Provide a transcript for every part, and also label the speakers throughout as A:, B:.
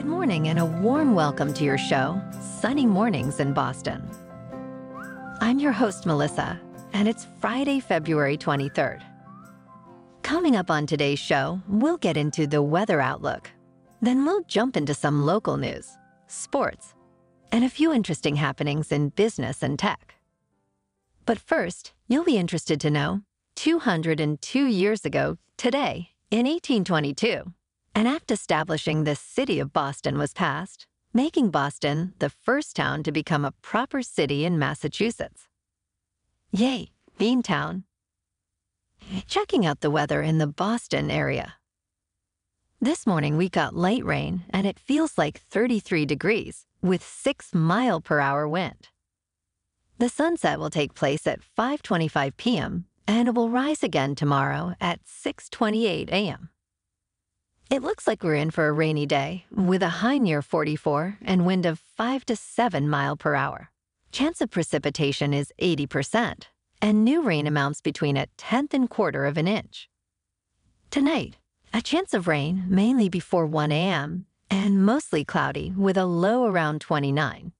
A: Good morning and a warm welcome to your show, Sunny Mornings in Boston. I'm your host, Melissa, and it's Friday, February 23rd. Coming up on today's show, we'll get into the weather outlook. Then we'll jump into some local news, sports, and a few interesting happenings in business and tech. But first, you'll be interested to know 202 years ago, today, in 1822, an act establishing the city of Boston was passed, making Boston the first town to become a proper city in Massachusetts. Yay, Beantown. Checking out the weather in the Boston area. This morning we got light rain and it feels like 33 degrees with 6 mile per hour wind. The sunset will take place at 5:25 p.m. and it will rise again tomorrow at 6:28 a.m. It looks like we're in for a rainy day with a high near 44 and wind of 5 to 7 mile per hour. Chance of precipitation is 80%, and new rain amounts between a tenth and quarter of an inch. Tonight, a chance of rain mainly before 1 a.m. and mostly cloudy with a low around 29.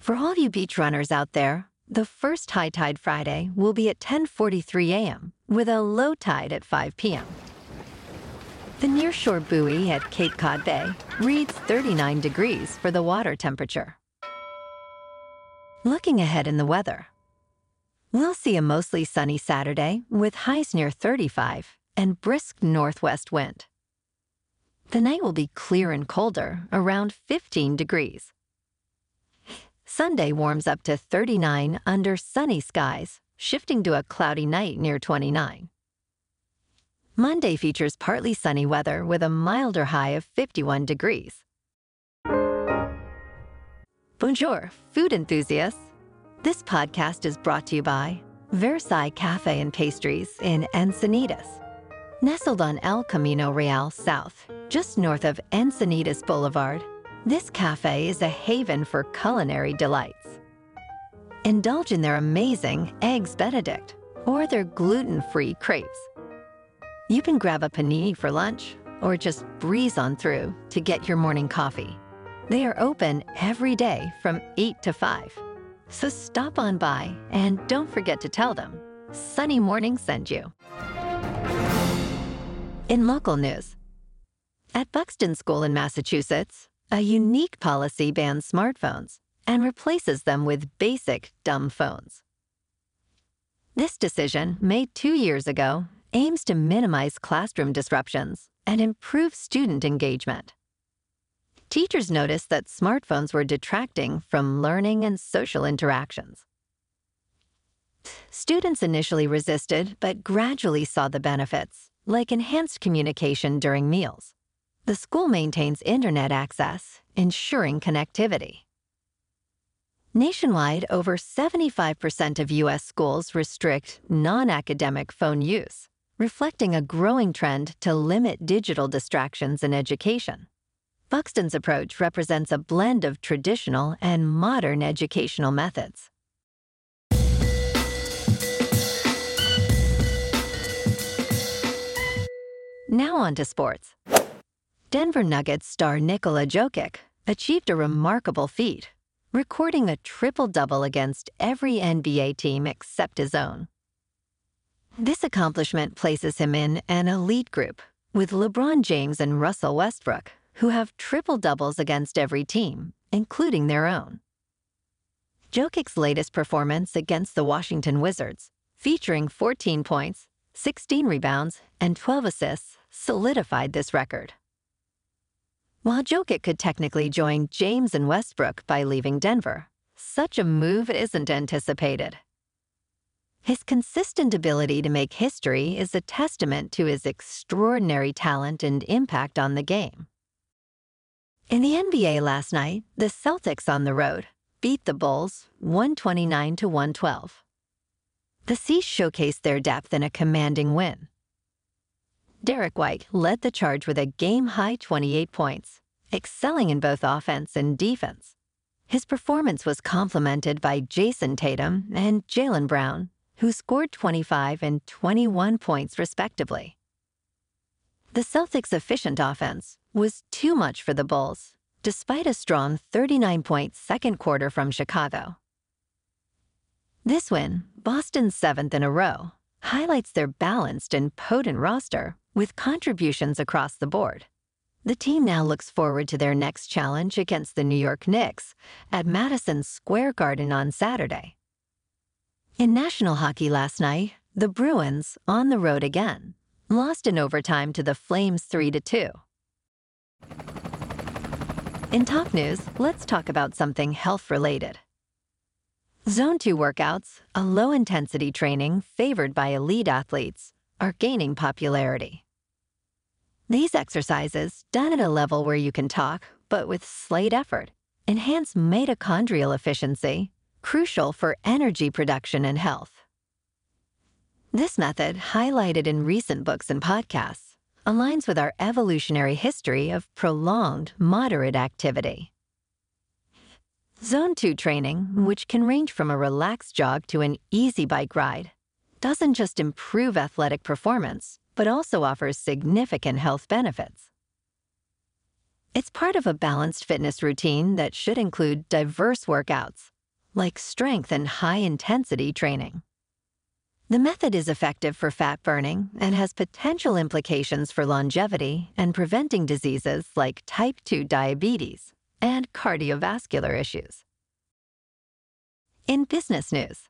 A: For all you beach runners out there, the first high tide Friday will be at 10:43 a.m. with a low tide at 5 p.m. The nearshore buoy at Cape Cod Bay reads 39 degrees for the water temperature. Looking ahead in the weather, we'll see a mostly sunny Saturday with highs near 35 and brisk northwest wind. The night will be clear and colder, around 15 degrees. Sunday warms up to 39 under sunny skies, shifting to a cloudy night near 29. Monday features partly sunny weather with a milder high of 51 degrees. Bonjour, food enthusiasts. This podcast is brought to you by Versailles Cafe and Pastries in Encinitas. Nestled on El Camino Real South, just north of Encinitas Boulevard, this cafe is a haven for culinary delights. Indulge in their amazing Eggs Benedict or their gluten free crepes. You can grab a panini for lunch or just breeze on through to get your morning coffee. They are open every day from 8 to 5. So stop on by and don't forget to tell them Sunny Morning sent you. In local news, at Buxton School in Massachusetts, a unique policy bans smartphones and replaces them with basic dumb phones. This decision, made two years ago, aims to minimize classroom disruptions and improve student engagement. Teachers noticed that smartphones were detracting from learning and social interactions. Students initially resisted, but gradually saw the benefits, like enhanced communication during meals. The school maintains internet access, ensuring connectivity. Nationwide, over 75% of U.S. schools restrict non academic phone use, reflecting a growing trend to limit digital distractions in education. Buxton's approach represents a blend of traditional and modern educational methods. Now on to sports. Denver Nuggets star Nikola Jokic achieved a remarkable feat, recording a triple-double against every NBA team except his own. This accomplishment places him in an elite group with LeBron James and Russell Westbrook, who have triple doubles against every team, including their own. Jokic's latest performance against the Washington Wizards, featuring 14 points, 16 rebounds, and 12 assists, solidified this record. While Jokic could technically join James and Westbrook by leaving Denver, such a move isn't anticipated. His consistent ability to make history is a testament to his extraordinary talent and impact on the game. In the NBA last night, the Celtics on the road beat the Bulls 129 to 112. The C's showcased their depth in a commanding win. Derrick White led the charge with a game high 28 points, excelling in both offense and defense. His performance was complemented by Jayson Tatum and Jaylen Brown, who scored 25 and 21 points respectively. The Celtics' efficient offense, was too much for the Bulls, despite a strong 39 point second quarter from Chicago. This win, Boston's seventh in a row, highlights their balanced and potent roster with contributions across the board. The team now looks forward to their next challenge against the New York Knicks at Madison Square Garden on Saturday. In National Hockey last night, the Bruins, on the road again, lost in overtime to the Flames 3 2. In top news, let's talk about something health related. Zone 2 workouts, a low intensity training favored by elite athletes, are gaining popularity. These exercises, done at a level where you can talk, but with slight effort, enhance mitochondrial efficiency, crucial for energy production and health. This method, highlighted in recent books and podcasts, aligns with our evolutionary history of prolonged, moderate activity. Zone 2 training, which can range from a relaxed jog to an easy bike ride, doesn't just improve athletic performance, but also offers significant health benefits. It's part of a balanced fitness routine that should include diverse workouts, like strength and high intensity training. The method is effective for fat burning and has potential implications for longevity and preventing diseases like type 2 diabetes and cardiovascular issues. In business news,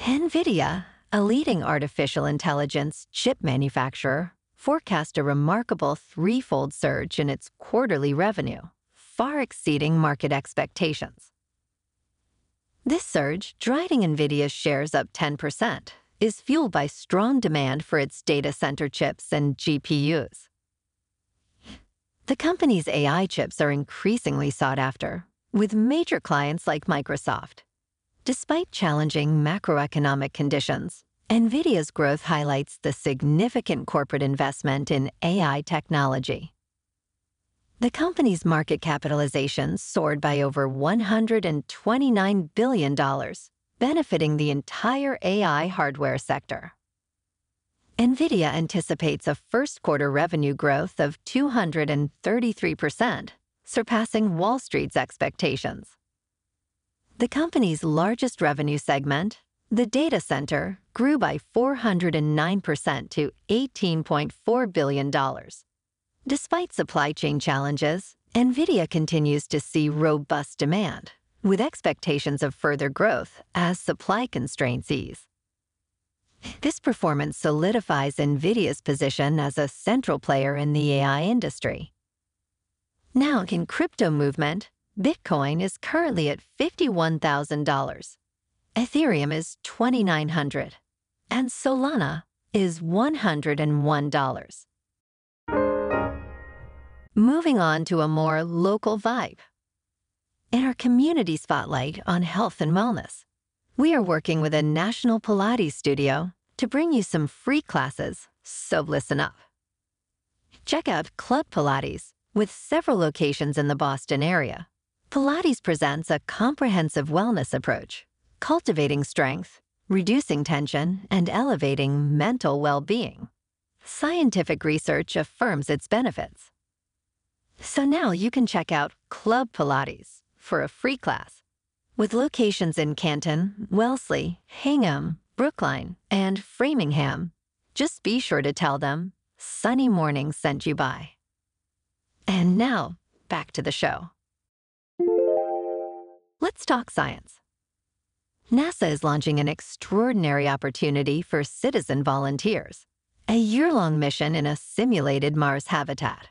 A: NVIDIA, a leading artificial intelligence chip manufacturer, forecast a remarkable threefold surge in its quarterly revenue, far exceeding market expectations. This surge, driving NVIDIA's shares up 10%, is fueled by strong demand for its data center chips and GPUs. The company's AI chips are increasingly sought after, with major clients like Microsoft. Despite challenging macroeconomic conditions, NVIDIA's growth highlights the significant corporate investment in AI technology. The company's market capitalization soared by over $129 billion, benefiting the entire AI hardware sector. NVIDIA anticipates a first quarter revenue growth of 233%, surpassing Wall Street's expectations. The company's largest revenue segment, the data center, grew by 409% to $18.4 billion Despite supply chain challenges, NVIDIA continues to see robust demand, with expectations of further growth as supply constraints ease. This performance solidifies NVIDIA's position as a central player in the AI industry. Now, in crypto movement, Bitcoin is currently at $51,000. Ethereum is 2,900, and Solana is $101. Moving on to a more local vibe. In our community spotlight on health and wellness, we are working with a national Pilates studio to bring you some free classes, so listen up. Check out Club Pilates with several locations in the Boston area. Pilates presents a comprehensive wellness approach, cultivating strength, reducing tension, and elevating mental well being. Scientific research affirms its benefits. So now you can check out Club Pilates for a free class. With locations in Canton, Wellesley, Hingham, Brookline, and Framingham, just be sure to tell them Sunny Morning sent you by. And now, back to the show. Let's talk science. NASA is launching an extraordinary opportunity for citizen volunteers, a year long mission in a simulated Mars habitat.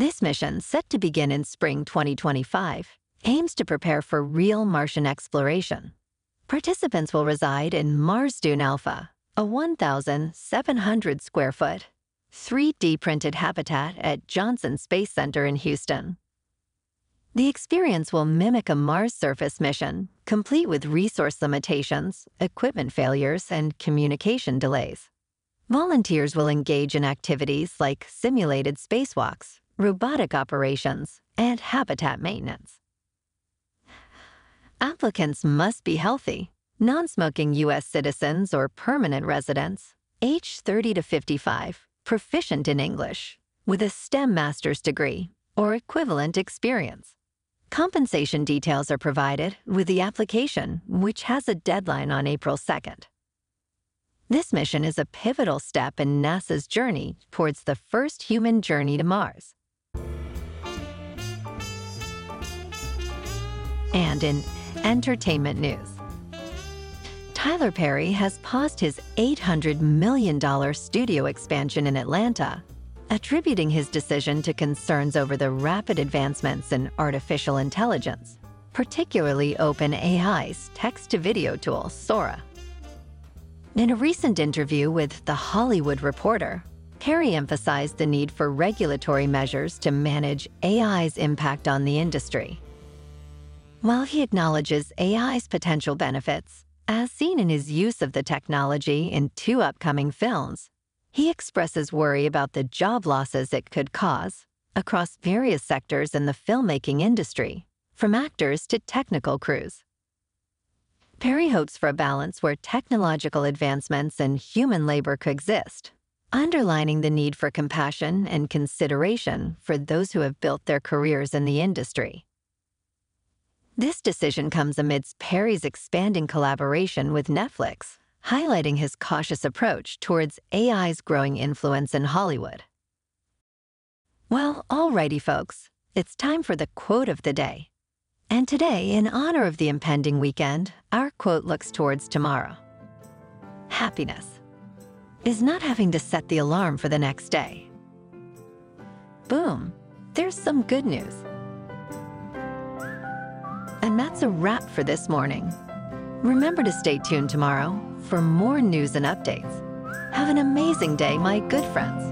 A: This mission, set to begin in spring 2025, aims to prepare for real Martian exploration. Participants will reside in Mars Dune Alpha, a 1,700 square foot, 3D printed habitat at Johnson Space Center in Houston. The experience will mimic a Mars surface mission, complete with resource limitations, equipment failures, and communication delays. Volunteers will engage in activities like simulated spacewalks, robotic operations, and habitat maintenance. Applicants must be healthy, non smoking U.S. citizens or permanent residents, age 30 to 55, proficient in English, with a STEM master's degree or equivalent experience. Compensation details are provided with the application, which has a deadline on April 2nd. This mission is a pivotal step in NASA's journey towards the first human journey to Mars. And in entertainment news, Tyler Perry has paused his $800 million studio expansion in Atlanta attributing his decision to concerns over the rapid advancements in artificial intelligence, particularly OpenAI's text to video tool, Sora. In a recent interview with The Hollywood Reporter, Perry emphasized the need for regulatory measures to manage AI's impact on the industry. While he acknowledges AI's potential benefits, as seen in his use of the technology in two upcoming films, he expresses worry about the job losses it could cause across various sectors in the filmmaking industry, from actors to technical crews. Perry hopes for a balance where technological advancements and human labor coexist, underlining the need for compassion and consideration for those who have built their careers in the industry. This decision comes amidst Perry's expanding collaboration with Netflix highlighting his cautious approach towards AI's growing influence in Hollywood. Well, alrighty, folks, it's time for the quote of the day. And today, in honor of the impending weekend, our quote looks towards tomorrow. Happiness is not having to set the alarm for the next day. Boom, there's some good news. And that's a wrap for this morning. Remember to stay tuned tomorrow for more news and updates. Have an amazing day, my good friends.